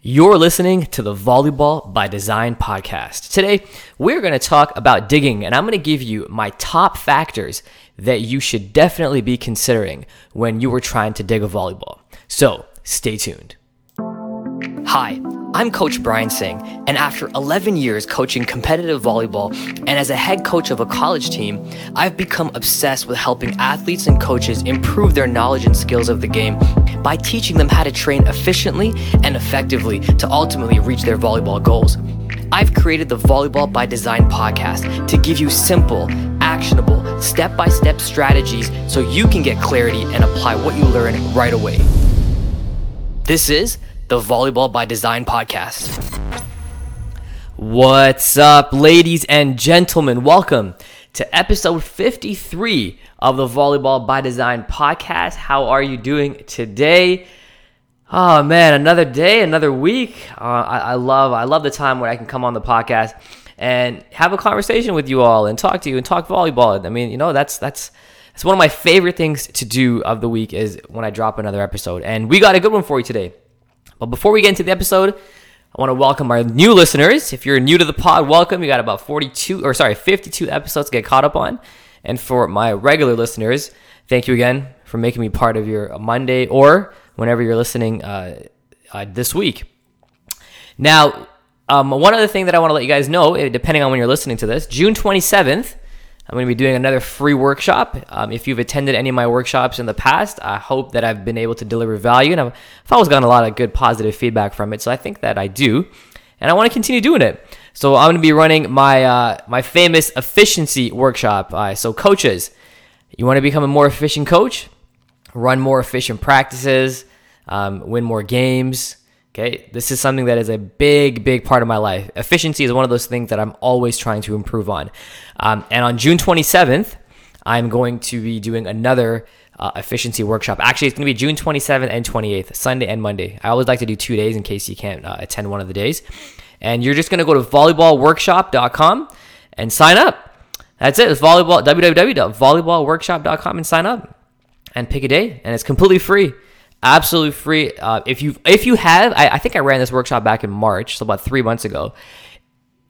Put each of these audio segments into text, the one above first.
You're listening to the Volleyball by Design podcast. Today, we're going to talk about digging, and I'm going to give you my top factors that you should definitely be considering when you are trying to dig a volleyball. So, stay tuned. Hi, I'm Coach Brian Singh, and after 11 years coaching competitive volleyball and as a head coach of a college team, I've become obsessed with helping athletes and coaches improve their knowledge and skills of the game by teaching them how to train efficiently and effectively to ultimately reach their volleyball goals. I've created the Volleyball by Design podcast to give you simple, actionable, step by step strategies so you can get clarity and apply what you learn right away. This is the Volleyball by Design podcast. What's up, ladies and gentlemen? Welcome to episode 53 of the Volleyball by Design podcast. How are you doing today? Oh man, another day, another week. Uh, I, I love, I love the time when I can come on the podcast and have a conversation with you all and talk to you and talk volleyball. I mean, you know, that's that's that's one of my favorite things to do of the week is when I drop another episode. And we got a good one for you today. But before we get into the episode, I want to welcome our new listeners. If you're new to the pod, welcome. You got about 42 or sorry, 52 episodes to get caught up on. And for my regular listeners, thank you again for making me part of your Monday or whenever you're listening uh, uh, this week. Now, um, one other thing that I want to let you guys know, eh, depending on when you're listening to this, June 27th, I'm going to be doing another free workshop. Um, if you've attended any of my workshops in the past, I hope that I've been able to deliver value. And I've, always gotten a lot of good positive feedback from it. So I think that I do. And I want to continue doing it. So I'm going to be running my, uh, my famous efficiency workshop. Uh, so, coaches, you want to become a more efficient coach? Run more efficient practices, um, win more games, Okay, this is something that is a big, big part of my life. Efficiency is one of those things that I'm always trying to improve on. Um, and on June 27th, I'm going to be doing another uh, efficiency workshop. Actually, it's going to be June 27th and 28th, Sunday and Monday. I always like to do two days in case you can't uh, attend one of the days. And you're just going to go to volleyballworkshop.com and sign up. That's it. It's volleyball www.volleyballworkshop.com and sign up and pick a day, and it's completely free absolutely free. Uh, if you if you have, I, I, think I ran this workshop back in March, so about three months ago,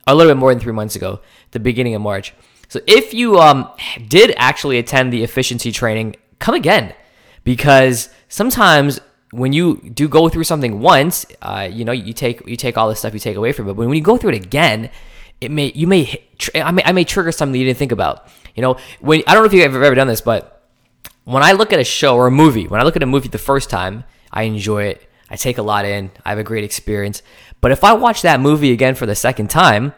a little bit more than three months ago, the beginning of March. So if you um, did actually attend the efficiency training, come again, because sometimes when you do go through something once, uh, you know you take you take all the stuff you take away from it, but when you go through it again, it may you may I may I may trigger something you didn't think about. You know when I don't know if you've ever done this, but when I look at a show or a movie, when I look at a movie the first time, I enjoy it. I take a lot in. I have a great experience. But if I watch that movie again for the second time,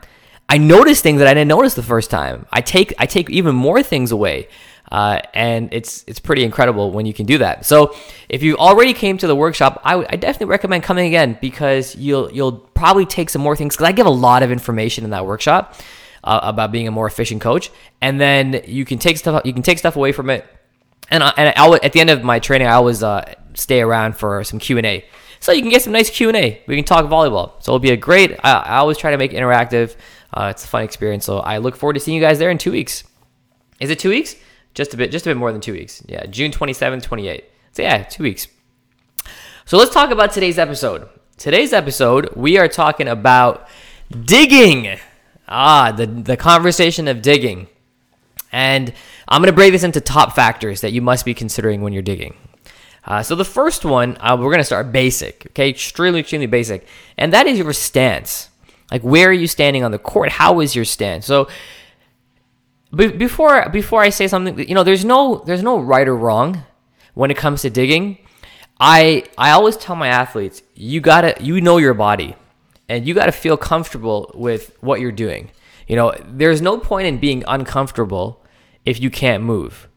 I notice things that I didn't notice the first time. I take I take even more things away, uh, and it's it's pretty incredible when you can do that. So if you already came to the workshop, I, w- I definitely recommend coming again because you'll you'll probably take some more things because I give a lot of information in that workshop uh, about being a more efficient coach, and then you can take stuff you can take stuff away from it and I, and I, at the end of my training, I always uh, stay around for some Q and A, so you can get some nice Q and A. We can talk volleyball. So it'll be a great. I, I always try to make it interactive. Uh, it's a fun experience. So I look forward to seeing you guys there in two weeks. Is it two weeks? Just a bit, just a bit more than two weeks. Yeah, June 27, 28. So yeah, two weeks. So let's talk about today's episode. Today's episode, we are talking about digging. Ah, the the conversation of digging. And I'm going to break this into top factors that you must be considering when you're digging. Uh, so the first one, uh, we're going to start basic, okay? Extremely, extremely basic. And that is your stance. Like, where are you standing on the court? How is your stance? So, be- before before I say something, you know, there's no there's no right or wrong when it comes to digging. I I always tell my athletes, you gotta you know your body, and you gotta feel comfortable with what you're doing. You know, there's no point in being uncomfortable if you can't move.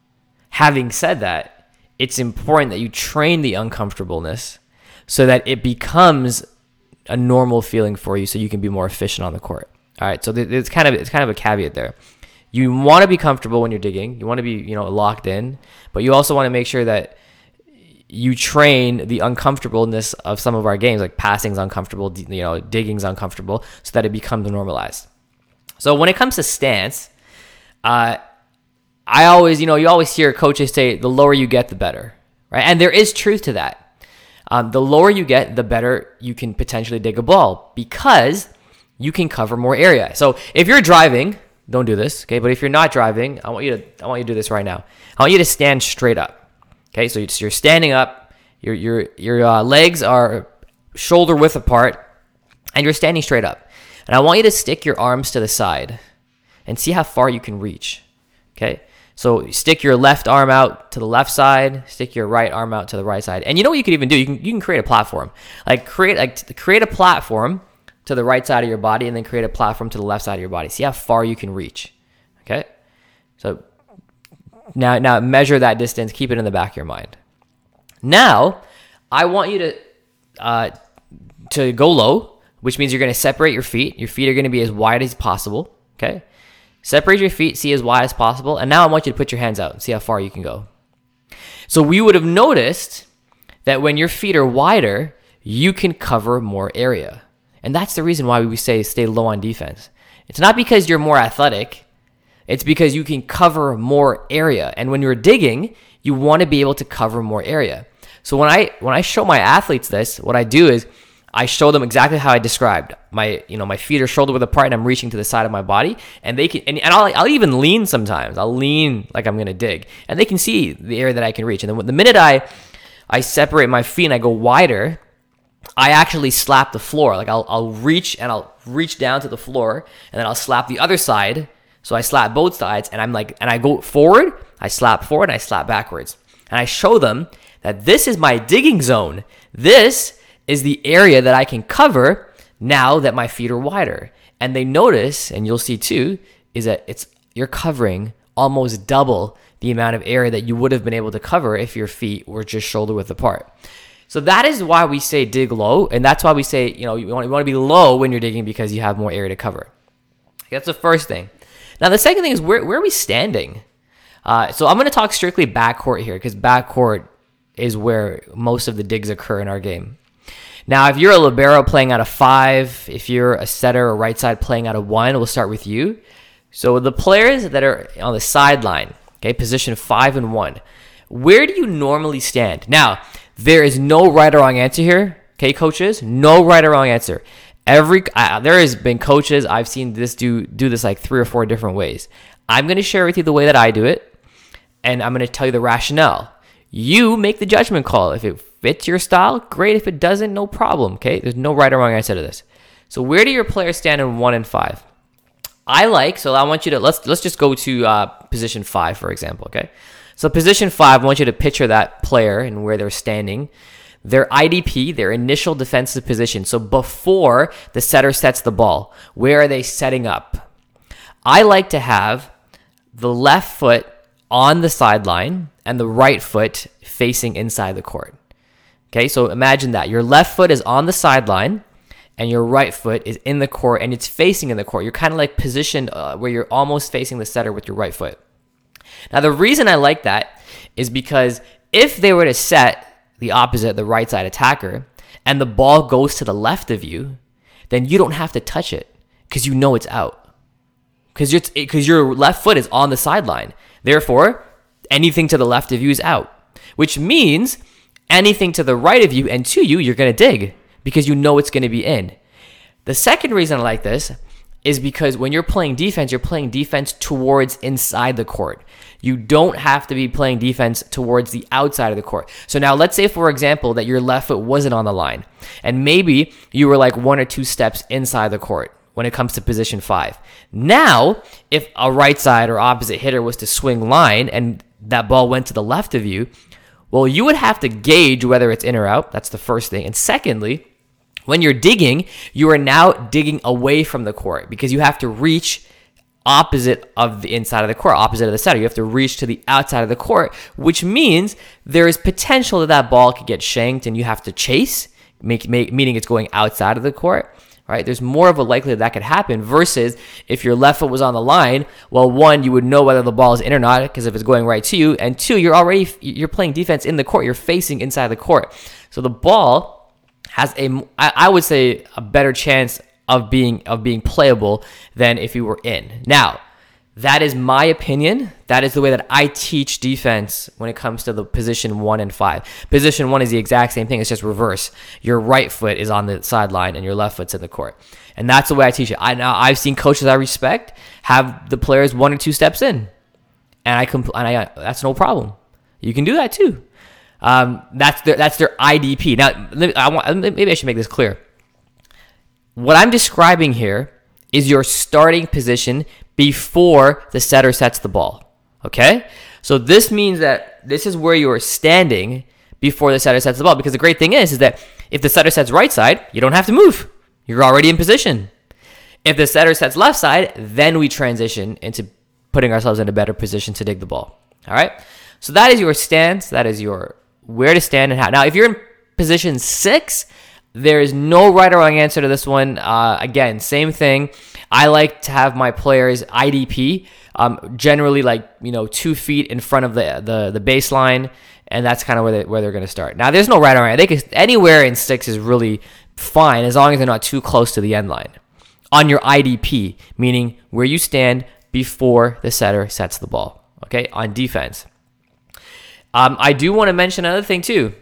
Having said that, it's important that you train the uncomfortableness so that it becomes a normal feeling for you so you can be more efficient on the court. All right, so it's kind of it's kind of a caveat there. You want to be comfortable when you're digging. You want to be, you know, locked in, but you also want to make sure that you train the uncomfortableness of some of our games, like passing's uncomfortable, you know, digging's uncomfortable, so that it becomes normalized. So when it comes to stance, uh, I always, you know, you always hear coaches say the lower you get, the better, right? And there is truth to that. um, the lower you get, the better you can potentially dig a ball because you can cover more area. So if you're driving, don't do this, okay? But if you're not driving, I want you to I want you to do this right now. I want you to stand straight up, okay? So you're standing up, your your your uh, legs are shoulder width apart, and you're standing straight up. And I want you to stick your arms to the side and see how far you can reach, okay? So stick your left arm out to the left side, stick your right arm out to the right side. And you know what you can even do? You can you can create a platform. Like create like create a platform to the right side of your body and then create a platform to the left side of your body. See how far you can reach. Okay? So now now measure that distance, keep it in the back of your mind. Now, I want you to uh, to go low, which means you're going to separate your feet. Your feet are going to be as wide as possible, okay? Separate your feet, see as wide as possible. And now I want you to put your hands out and see how far you can go. So we would have noticed that when your feet are wider, you can cover more area. And that's the reason why we say stay low on defense. It's not because you're more athletic, it's because you can cover more area. And when you're digging, you want to be able to cover more area. So when I when I show my athletes this, what I do is I show them exactly how I described. My, you know, my feet are shoulder width apart and I'm reaching to the side of my body. And they can, and, and I'll, I'll even lean sometimes. I'll lean like I'm to dig. And they can see the area that I can reach. And then the minute I, I separate my feet and I go wider, I actually slap the floor. Like I'll, I'll reach and I'll reach down to the floor and then I'll slap the other side. So I slap both sides and I'm like, and I go forward, I slap forward, and I slap backwards. And I show them that this is my digging zone. This is the area that I can cover now that my feet are wider. And they notice, and you'll see too, is that it's you're covering almost double the amount of area that you would have been able to cover if your feet were just shoulder width apart. So that is why we say dig low, and that's why we say you know you want, you want to be low when you're digging because you have more area to cover. That's the first thing. Now the second thing is where where are we standing? Uh, so I'm going to talk strictly backcourt here because backcourt is where most of the digs occur in our game. Now, if you're a libero playing out of five, if you're a setter or right side playing out of one, we'll start with you. So the players that are on the sideline, okay, position five and one, where do you normally stand? Now, there is no right or wrong answer here, okay, coaches. No right or wrong answer. Every uh, there has been coaches I've seen this do do this like three or four different ways. I'm going to share with you the way that I do it, and I'm going to tell you the rationale. You make the judgment call. If it fits your style, great. If it doesn't, no problem. Okay, there's no right or wrong answer to this. So where do your players stand in one and five? I like so I want you to let's let's just go to uh, position five for example. Okay, so position five, I want you to picture that player and where they're standing. Their IDP, their initial defensive position. So before the setter sets the ball, where are they setting up? I like to have the left foot on the sideline and the right foot facing inside the court. Okay, so imagine that. Your left foot is on the sideline and your right foot is in the court and it's facing in the court. You're kind of like positioned uh, where you're almost facing the setter with your right foot. Now, the reason I like that is because if they were to set the opposite, the right side attacker, and the ball goes to the left of you, then you don't have to touch it because you know it's out. Because because your left foot is on the sideline. Therefore, anything to the left of you is out, which means anything to the right of you and to you, you're going to dig because you know it's going to be in. The second reason I like this is because when you're playing defense, you're playing defense towards inside the court. You don't have to be playing defense towards the outside of the court. So now let's say, for example, that your left foot wasn't on the line and maybe you were like one or two steps inside the court when it comes to position five. Now, if a right side or opposite hitter was to swing line and that ball went to the left of you, well, you would have to gauge whether it's in or out. That's the first thing. And secondly, when you're digging, you are now digging away from the court because you have to reach opposite of the inside of the court, opposite of the center. You have to reach to the outside of the court, which means there is potential that that ball could get shanked and you have to chase, make, make, meaning it's going outside of the court right? There's more of a likelihood that could happen versus if your left foot was on the line. Well, one, you would know whether the ball is in or not because if it's going right to you, and two, you're already you're playing defense in the court. You're facing inside the court, so the ball has a I would say a better chance of being of being playable than if you were in. Now, That is my opinion. That is the way that I teach defense when it comes to the position one and five. Position one is the exact same thing, it's just reverse. Your right foot is on the sideline and your left foot's in the court. And that's the way I teach it. I now I've seen coaches I respect have the players one or two steps in. And I compl- and I that's no problem. You can do that too. Um, that's their that's their IDP. Now, I want, maybe I should make this clear. What I'm describing here is your starting position before the setter sets the ball. Okay? So this means that this is where you're standing before the setter sets the ball. Because the great thing is, is that if the setter sets right side, you don't have to move. You're already in position. If the setter sets left side, then we transition into putting ourselves in a better position to dig the ball. All right? So that is your stance. That is your where to stand and how. Now, if you're in position six, there is no right or wrong answer to this one. Uh, again, same thing. I like to have my players IDP, um, generally like you know two feet in front of the the, the baseline, and that's kind of where they, where they're going to start. Now, there's no right or wrong. They could anywhere in six is really fine as long as they're not too close to the end line. On your IDP, meaning where you stand before the setter sets the ball. Okay, on defense. Um, I do want to mention another thing too.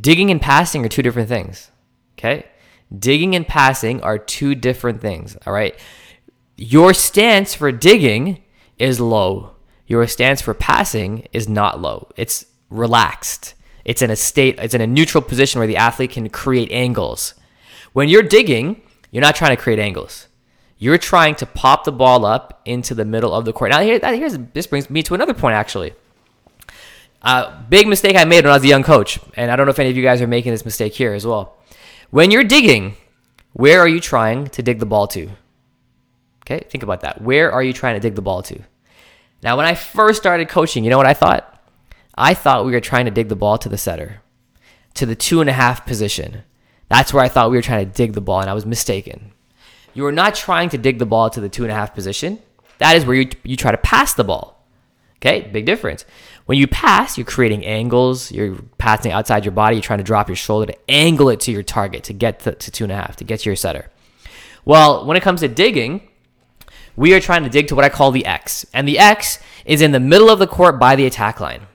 Digging and passing are two different things. Okay? Digging and passing are two different things. All right? Your stance for digging is low. Your stance for passing is not low. It's relaxed. It's in a state, it's in a neutral position where the athlete can create angles. When you're digging, you're not trying to create angles. You're trying to pop the ball up into the middle of the court. Now, here, here's, this brings me to another point, actually. Uh, big mistake I made when I was a young coach, and I don't know if any of you guys are making this mistake here as well. When you're digging, where are you trying to dig the ball to? Okay, think about that. Where are you trying to dig the ball to? Now, when I first started coaching, you know what I thought? I thought we were trying to dig the ball to the setter, to the two and a half position. That's where I thought we were trying to dig the ball, and I was mistaken. You are not trying to dig the ball to the two and a half position. That is where you, you try to pass the ball. Okay, big difference. When you pass, you're creating angles. You're passing outside your body. You're trying to drop your shoulder to angle it to your target to get to, to two and a half to get to your setter. Well, when it comes to digging, we are trying to dig to what I call the X, and the X is in the middle of the court by the attack line.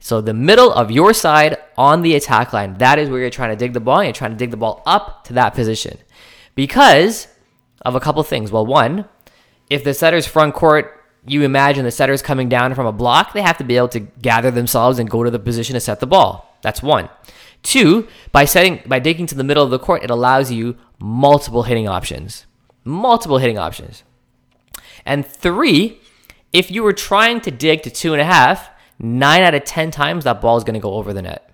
So the middle of your side on the attack line, that is where you're trying to dig the ball. And You're trying to dig the ball up to that position because of a couple things. Well, one, if the setter's front court you imagine the setters coming down from a block, they have to be able to gather themselves and go to the position to set the ball. That's one. Two, by setting by digging to the middle of the court, it allows you multiple hitting options. Multiple hitting options. And three, if you were trying to dig to two and a half, nine out of ten times that ball is going to go over the net.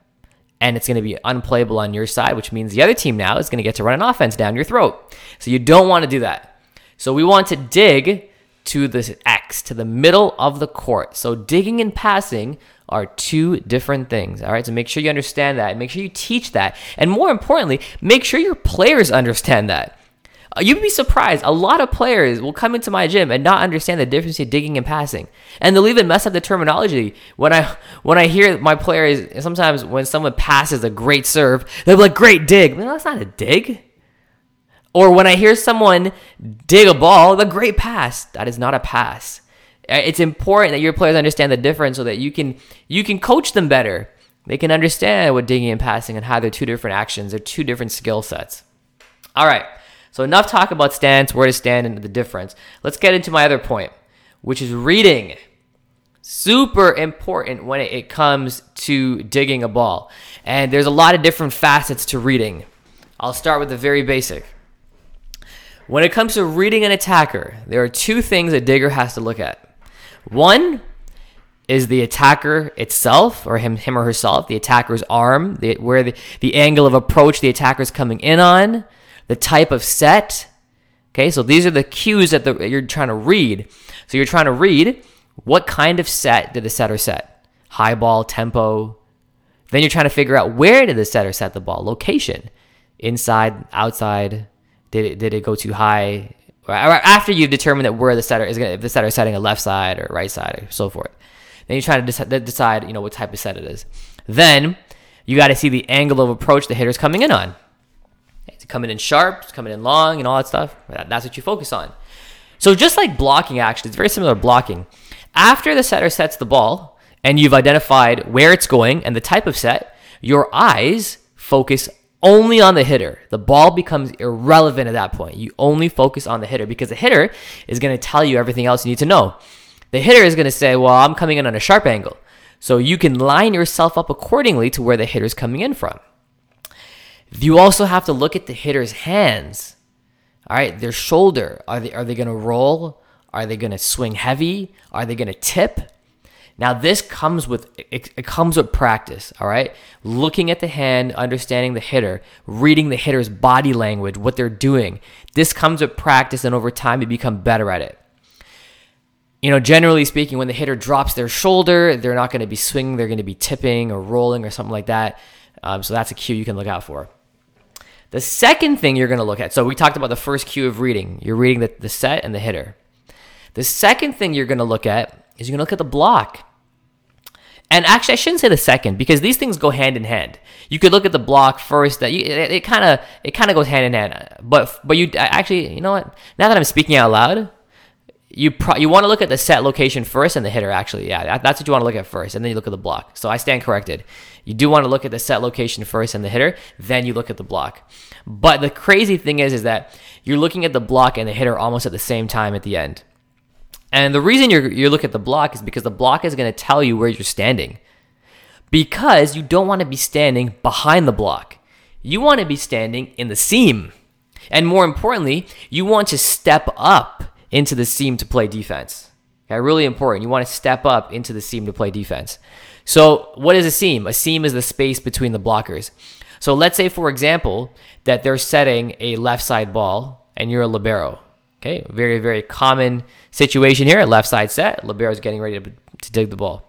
And it's going to be unplayable on your side, which means the other team now is going to get to run an offense down your throat. So you don't want to do that. So we want to dig to the X, to the middle of the court. So digging and passing are two different things. All right. So make sure you understand that. Make sure you teach that. And more importantly, make sure your players understand that. Uh, you'd be surprised. A lot of players will come into my gym and not understand the difference between digging and passing, and they'll even mess up the terminology. When I when I hear my players, sometimes when someone passes a great serve, they'll be like, "Great dig." Well, that's not a dig. Or when I hear someone dig a ball, the great pass, that is not a pass. Uh, it's important that your players understand the difference so that you can you can coach them better. They can understand what digging and passing and how they're two different actions, they're two different skill sets. All right. So enough talk about stance, where to stand, and the difference. Let's get into my other point, which is reading. Super important when it comes to digging a ball. And there's a lot of different facets to reading. I'll start with the very basic. When it comes to reading an attacker, there are two things a digger has to look at. One is the attacker itself, or him, him or herself, the attacker's arm, the, where the, the angle of approach the attacker's coming in on, the type of set. Okay, so these are the cues that the, you're trying to read. So you're trying to read what kind of set did the setter set? High ball, tempo. Then you're trying to figure out where did the setter set the ball? Location. Inside, outside, did it did it go too high? After you've determined that where the setter is going, if the setter is setting a left side or right side or so forth, then you try to decide, you know, what type of set it is. Then you got to see the angle of approach the hitter's coming in on. It's coming in sharp, it's coming in long, and all that stuff. That's what you focus on. So just like blocking, actually, it's very similar to blocking. After the setter sets the ball and you've identified where it's going and the type of set, your eyes focus only on the hitter. The ball becomes irrelevant at that point. You only focus on the hitter because the hitter is going to tell you everything else you need to know. The hitter is going to say, Well, I'm coming in on a sharp angle. So you can line yourself up accordingly to where the hitter's coming in from. You also have to look at the hitter's hands. All right, their shoulder. Are they are they going to roll? Are they going to swing heavy? Are they going to tip? Now this comes with it, it, comes with practice, all right? Looking at the hand, understanding the hitter, reading the hitter's body language, what they're doing. This comes with practice and over time you become better at it. You know, generally speaking, when the hitter drops their shoulder, they're not going to be swinging, they're going to be tipping or rolling or something like that. Um, so that's a cue you can look out for. The second thing you're going to look at, so we talked about the first cue of reading. You're reading the, the set and the hitter. The second thing you're going to look at is you're going to look at the block. And actually, I shouldn't say the second because these things go hand in hand. You could look at the block first. That it kind of it kind of goes hand in hand. But but you actually you know what? Now that I'm speaking out loud, you pro- you want to look at the set location first and the hitter. Actually, yeah, that's what you want to look at first, and then you look at the block. So I stand corrected. You do want to look at the set location first and the hitter, then you look at the block. But the crazy thing is, is that you're looking at the block and the hitter almost at the same time at the end. And the reason you're, you look at the block is because the block is going to tell you where you're standing. Because you don't want to be standing behind the block. You want to be standing in the seam. And more importantly, you want to step up into the seam to play defense. Okay, really important. You want to step up into the seam to play defense. So, what is a seam? A seam is the space between the blockers. So, let's say, for example, that they're setting a left side ball and you're a libero. Okay, very, very common situation here. Left side set, libero is getting ready to, to dig the ball.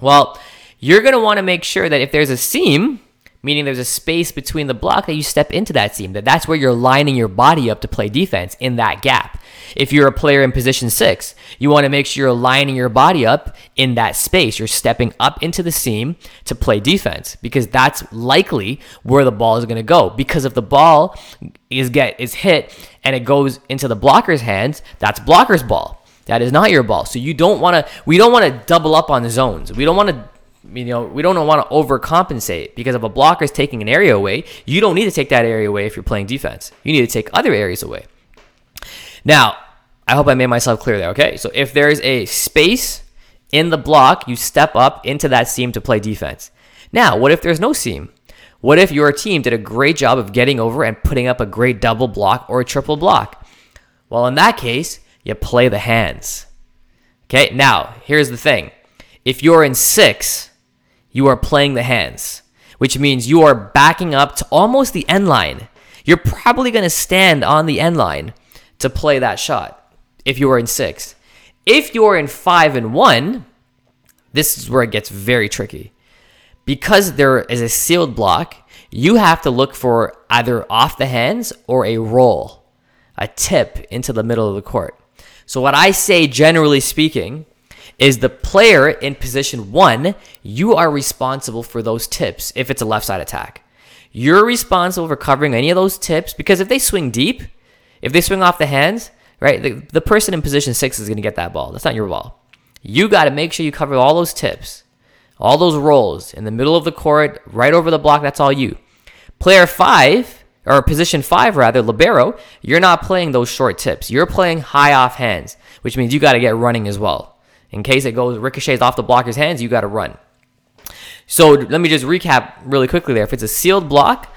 Well, you're going to want to make sure that if there's a seam, meaning there's a space between the block that you step into that seam, that that's where you're lining your body up to play defense in that gap. If you're a player in position six, you want to make sure you're lining your body up in that space. You're stepping up into the seam to play defense because that's likely where the ball is going to go. Because if the ball is get is hit and it goes into the blocker's hands, that's blocker's ball. That is not your ball. So you don't want to. We don't want to double up on the zones. We don't want to you know, we don't want to overcompensate because if a blocker is taking an area away, you don't need to take that area away if you're playing defense. You need to take other areas away. Now, I hope I made myself clear there, okay? So if there's a space in the block, you step up into that seam to play defense. Now, what if there's no seam? What if your team did a great job of getting over and putting up a great double block or a triple block? Well, in that case, you play the hands. Okay, now here's the thing if you're in six, you are playing the hands, which means you are backing up to almost the end line. You're probably going to stand on the end line to play that shot if you are in six. If you're in five and one, this is where it gets very tricky. Because there is a sealed block, you have to look for either off the hands or a roll, a tip into the middle of the court. So, what I say, generally speaking, is the player in position one, you are responsible for those tips if it's a left side attack. You're responsible for covering any of those tips because if they swing deep, if they swing off the hands, right, the, the person in position six is going to get that ball. That's not your ball. You got to make sure you cover all those tips, all those rolls in the middle of the court, right over the block. That's all you. Player five, or position five rather, libero, you're not playing those short tips. You're playing high off hands, which means you got to get running as well. In case it goes ricochets off the blocker's hands, you got to run. So let me just recap really quickly there. If it's a sealed block,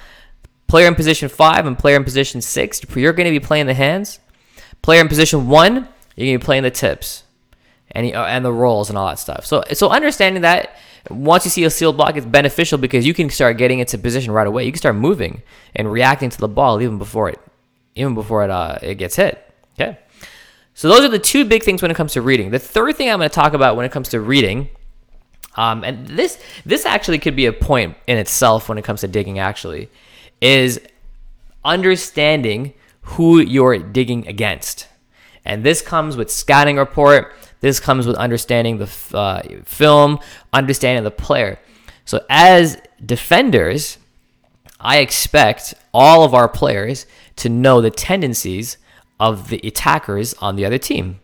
Player in position five and player in position six, you're going to be playing the hands. Player in position one, you're going to be playing the tips and, uh, and the rolls and all that stuff. So, so understanding that once you see a sealed block, it's beneficial because you can start getting into position right away. You can start moving and reacting to the ball even before it, even before it, uh, it gets hit. Okay. So those are the two big things when it comes to reading. The third thing I'm going to talk about when it comes to reading, um, and this this actually could be a point in itself when it comes to digging. Actually, is understanding who you're digging against. And this comes with scouting report. This comes with understanding the uh, film, understanding the player. So, as defenders, I expect all of our players to know the tendencies of the attackers on the other team.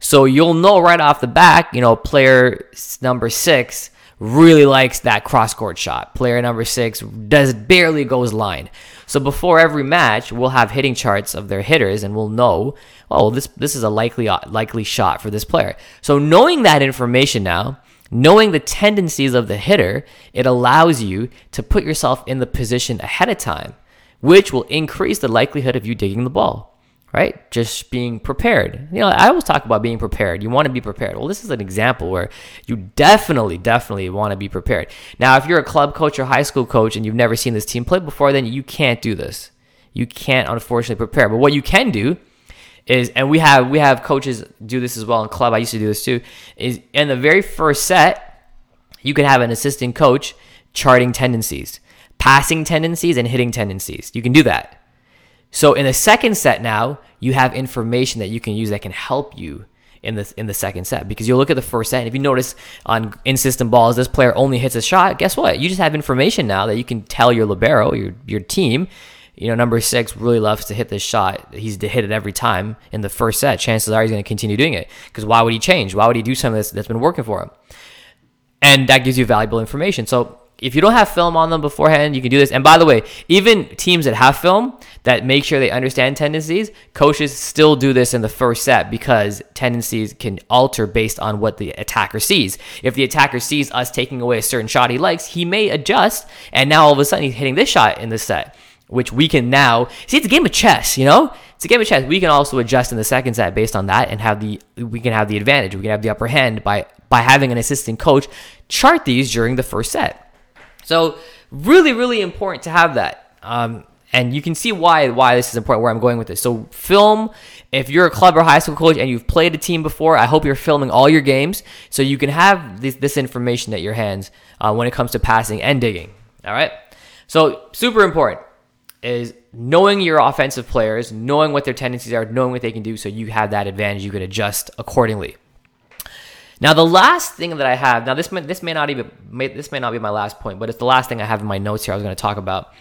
So you'll know right off the back, you know, player number six really likes that cross court shot. Player number six does barely goes line. So before every match, we'll have hitting charts of their hitters, and we'll know, oh, this this is a likely uh, likely shot for this player. So knowing that information now, knowing the tendencies of the hitter, it allows you to put yourself in the position ahead of time, which will increase the likelihood of you digging the ball right? Just being prepared. You know, I always talk about being prepared. You want to be prepared. Well, this is an example where you definitely, definitely want to be prepared. Now, if you're a club coach or high school coach and you've never seen this team play before, then you can't do this. You can't, unfortunately, prepare. But what you can do is, and we have we have coaches do this as well in club. I used to do this too. Is in the very first set, you can have an assistant coach charting tendencies, passing tendencies, and hitting tendencies. You can do that so in the second set now, you have information that you can use that can help you in the in the second set because you'll look at the first set and if you notice on in system balls this player only hits a shot, guess what? You just have information now that you can tell your libero, your your team, you know, number six really loves to hit this shot. He's to hit it every time in the first set. Chances are he's going to continue doing it because why would he change? Why would he do something that's, that's been working for him? And that gives you valuable information. So if you don't have film on them beforehand, you can do this. And by the way, even teams that have film that make sure they understand tendencies, coaches still do this in the first set because tendencies can alter based on what the attacker sees. If the attacker sees us taking away a certain shot he likes, he may adjust, and now all of a sudden he's hitting this shot in the set, which we can now see. It's a game of chess, you know. It's a game of chess. We can also adjust in the second set based on that, and have the we can have the advantage. We can have the upper hand by by having an assistant coach chart these during the first set. So really, really important to have that. Um, and you can see why why this is important. Where I'm going with this. So film. If you're a club or high school coach and you've played a team before, I hope you're filming all your games so you can have this, this information at your hands uh, when it comes to passing and digging. All right. So super important is knowing your offensive players, knowing what their tendencies are, knowing what they can do, so you have that advantage. You can adjust accordingly. Now, the last thing that I have now this may, this may not even may, this may not be my last point, but it's the last thing I have in my notes here. I was going to talk about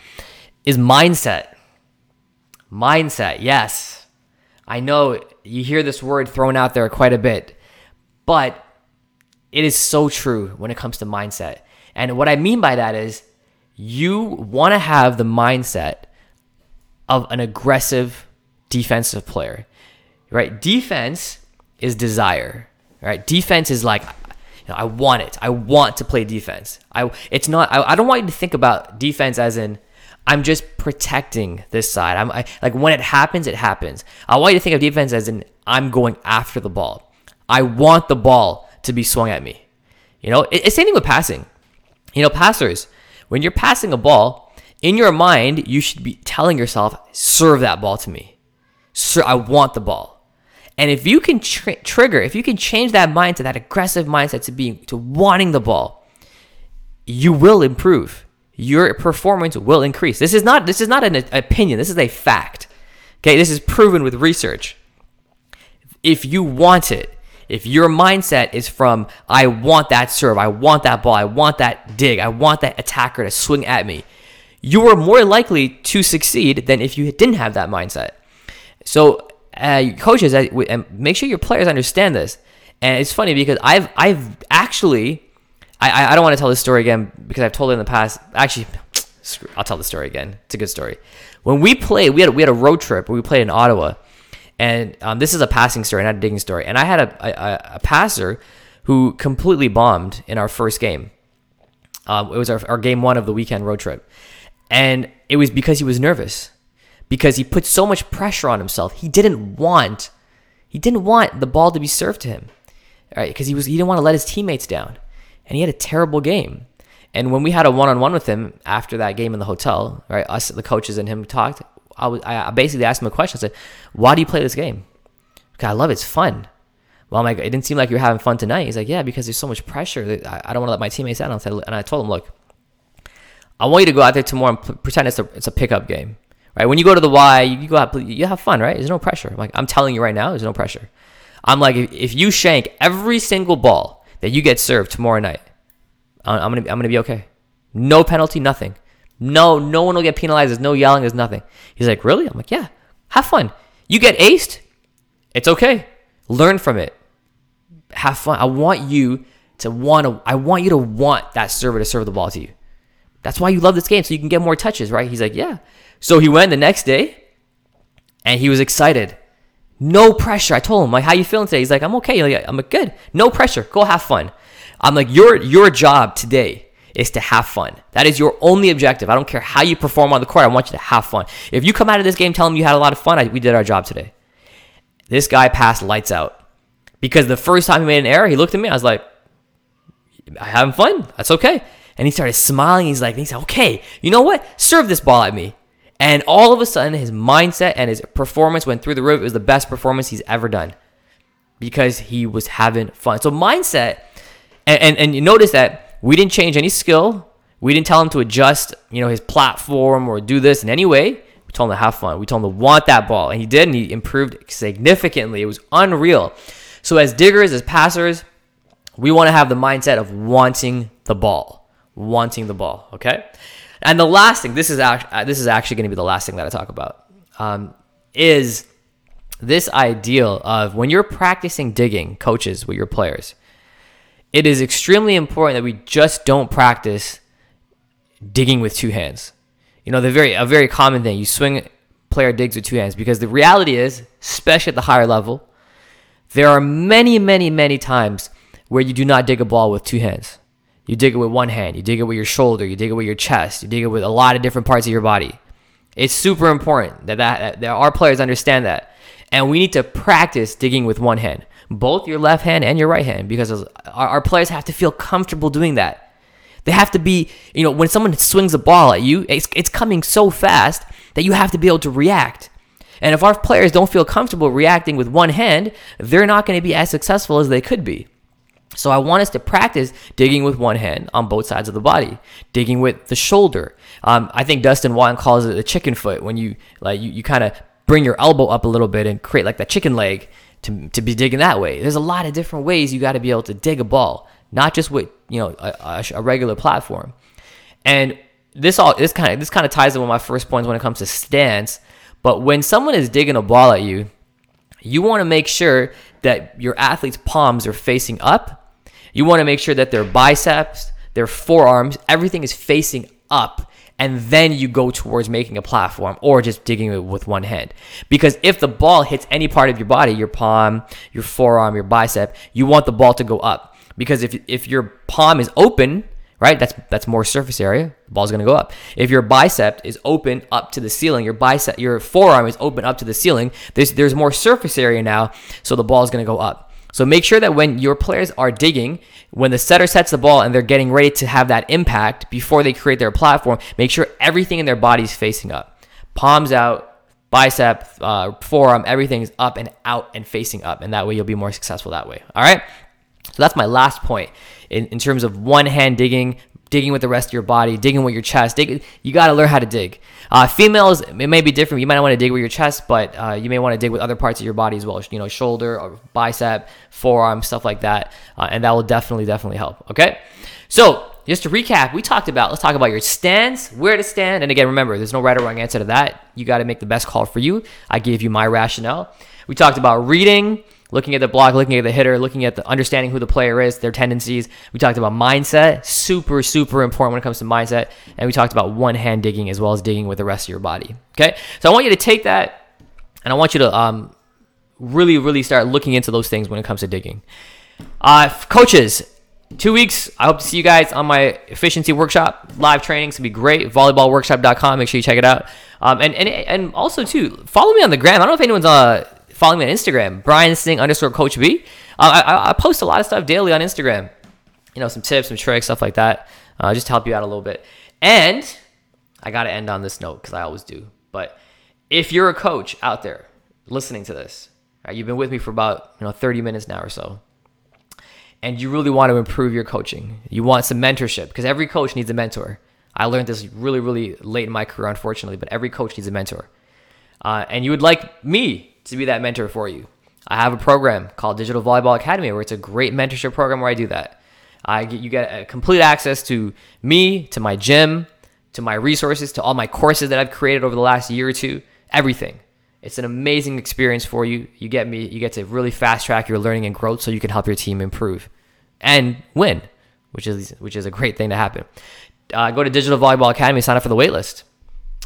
is mindset. Mindset, yes, I know you hear this word thrown out there quite a bit, but it is so true when it comes to mindset. And what I mean by that is you want to have the mindset of an aggressive defensive player, right? Defense is desire right? Defense is like, you know, I want it. I want to play defense. I it's not. I, I don't want you to think about defense as in I'm just protecting this side. I'm I, like when it happens, it happens. I want you to think of defense as in I'm going after the ball. I want the ball to be swung at me. You know, it, it's same thing with passing. You know, passers, when you're passing a ball, in your mind, you should be telling yourself, serve that ball to me. Sir, I want the ball. And if you can tr- trigger, if you can change that mindset, that aggressive mindset to being to wanting the ball, you will improve. Your performance will increase. This is not this is not an opinion. This is a fact. Okay, this is proven with research. If you want it, if your mindset is from I want that serve, I want that ball, I want that dig, I want that attacker to swing at me, you are more likely to succeed than if you didn't have that mindset. So uh, coaches, and make sure your players understand this. And it's funny because I've I've actually I I don't want to tell this story again because I've told it in the past. Actually, I'll tell the story again. It's a good story. When we played, we had we had a road trip we played in Ottawa, and um, this is a passing story, not a digging story. And I had a, a, a passer who completely bombed in our first game. Um, it was our, our game one of the weekend road trip, and it was because he was nervous because he put so much pressure on himself. He didn't want he didn't want the ball to be served to him. Right? Because he was he didn't want to let his teammates down. And he had a terrible game. And when we had a one-on-one with him after that game in the hotel, right? Us the coaches and him talked. I was I basically asked him a question. I said, "Why do you play this game?" Because I love it. It's fun. Well, I'm like, it didn't seem like you were having fun tonight. He's like, yeah, because there's so much pressure. I, I don't want to let my teammates down. And I told him, look, I want you to go out there tomorrow and pretend it's a, it's a pickup game right? When you go to the Y, you, go out, you have fun, right? There's no pressure. I'm like I'm telling you right now, there's no pressure. I'm like, if, if you shank every single ball that you get served tomorrow night, I'm, I'm gonna I'm gonna be okay. No penalty, nothing. No, no one will get penalized. There's no yelling. There's nothing. He's like, really? I'm like, yeah. Have fun. You get aced, it's okay. Learn from it. Have fun. I want you to want to I want you to want that server to serve the ball to you. That's why you love this game so you can get more touches, right? He's like, "Yeah." So he went the next day and he was excited. No pressure. I told him, like, how you feeling today? He's like, I'm okay. Like, I'm like, good. No pressure. Go have fun. I'm like, your your job today is to have fun. That is your only objective. I don't care how you perform on the court. I want you to have fun. If you come out of this game telling me you had a lot of fun, I, we did our job today. This guy passed lights out because the first time he made an error, he looked at me. I was like, "I having fun. That's okay." And he started smiling. He's like, he said, "Okay, you know what? Serve this ball at me." And all of a sudden, his mindset and his performance went through the roof. It was the best performance he's ever done because he was having fun. So mindset, and, and, and you notice that we didn't change any skill. We didn't tell him to adjust, you know, his platform or do this in any way. We told him to have fun. We told him to want that ball, and he did, and he improved significantly. It was unreal. So as diggers, as passers, we want to have the mindset of wanting the ball, wanting the ball. Okay. And the last thing, this is actually uh, this is actually going to be the last thing that I talk about, um, is this ideal of when you're practicing digging, coaches with your players. It is extremely important that we just don't practice digging with two hands. You know, the very a very common thing. You swing player digs with two hands because the reality is, especially at the higher level, there are many, many, many times where you do not dig a ball with two hands. You dig it with one hand, you dig it with your shoulder, you dig it with your chest, you dig it with a lot of different parts of your body. It's super important that, that, that our players understand that. And we need to practice digging with one hand, both your left hand and your right hand, because our, our players have to feel comfortable doing that. They have to be, you know, when someone swings a ball at you, it's, it's coming so fast that you have to be able to react. And if our players don't feel comfortable reacting with one hand, they're not going to be as successful as they could be. So I want us to practice digging with one hand on both sides of the body, digging with the shoulder. Um, I think Dustin Watten calls it the chicken foot when you like you, you kind of bring your elbow up a little bit and create like that chicken leg to, to be digging that way. There's a lot of different ways you got to be able to dig a ball, not just with you know a, a, regular platform. And this all this kind of this kind of ties in with my first points when it comes to stance. But when someone is digging a ball at you, you want to make sure that your athlete's palms are facing up you want to make sure that their biceps, their forearms, everything is facing up. And then you go towards making a platform or just digging it with one hand. Because if the ball hits any part of your body, your palm, your forearm, your bicep, you want the ball to go up. Because if, if your palm is open, right? That's that's more surface area. The ball's gonna go up. If your bicep is open up to the ceiling, your bicep, your forearm is open up to the ceiling. There's there's more surface area now, so the ball is gonna go up. So make sure that when your players are digging, when the setter sets the ball and they're getting ready to have that impact before they create their platform, make sure everything in their body is facing up. Palms out, bicep, uh, forearm, everything is up and out and facing up. And that way you'll be more successful that way. All right. So that's my last point in, in terms of one hand digging digging with the rest of your body, digging with your chest. Dig, you got to learn how to dig. Uh, females, it may be different. You might not want to dig with your chest, but uh, you may want to dig with other parts of your body as well. You know, shoulder or bicep, forearm, stuff like that, uh, and that will definitely, definitely help. Okay, so just to recap, we talked about let's talk about your stance, where to stand, and again, remember, there's no right or wrong answer to that. You got to make the best call for you. I gave you my rationale. We talked about reading looking at the block, looking at the hitter, looking at the understanding who the player is, their tendencies. We talked about mindset, super, super important when it comes to mindset. And we talked about one hand digging as well as digging with the rest of your body. Okay. So I want you to take that and I want you to um, really, really start looking into those things when it comes to digging. Uh, coaches, two weeks. I hope to see you guys on my efficiency workshop. Live training. It's gonna be great. Volleyballworkshop.com. Make sure you check it out. Um, and, and and also too, follow me on the gram. I don't know if anyone's uh follow me on Instagram, Brian Singh underscore Coach B. Uh, I, I, post a lot of stuff daily on Instagram. You know, some tips, some tricks, stuff like that, uh, just to help you out a little bit. And I got to end on this note because I always do. But if you're a coach out there listening to this, right, you've been with me for about you know 30 minutes now or so, and you really want to improve your coaching, you want some mentorship because every coach needs a mentor. I learned this really, really late in my career, unfortunately, but every coach needs a mentor. Uh, and you would like me to be that mentor for you. I have a program called Digital Volleyball Academy where it's a great mentorship program where I do that. I get, you get complete access to me, to my gym, to my resources, to all my courses that I've created over the last year or two, everything. It's an amazing experience for you. You get me. You get to really fast track your learning and growth, so you can help your team improve and win, which is which is a great thing to happen. Uh, go to Digital Volleyball Academy, sign up for the waitlist,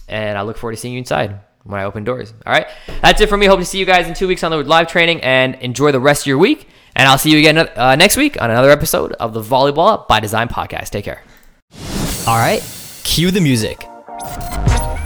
and I look forward to seeing you inside when I open doors. All right, that's it for me. Hope to see you guys in two weeks on the live training, and enjoy the rest of your week. And I'll see you again uh, next week on another episode of the Volleyball by Design podcast. Take care. All right, cue the music.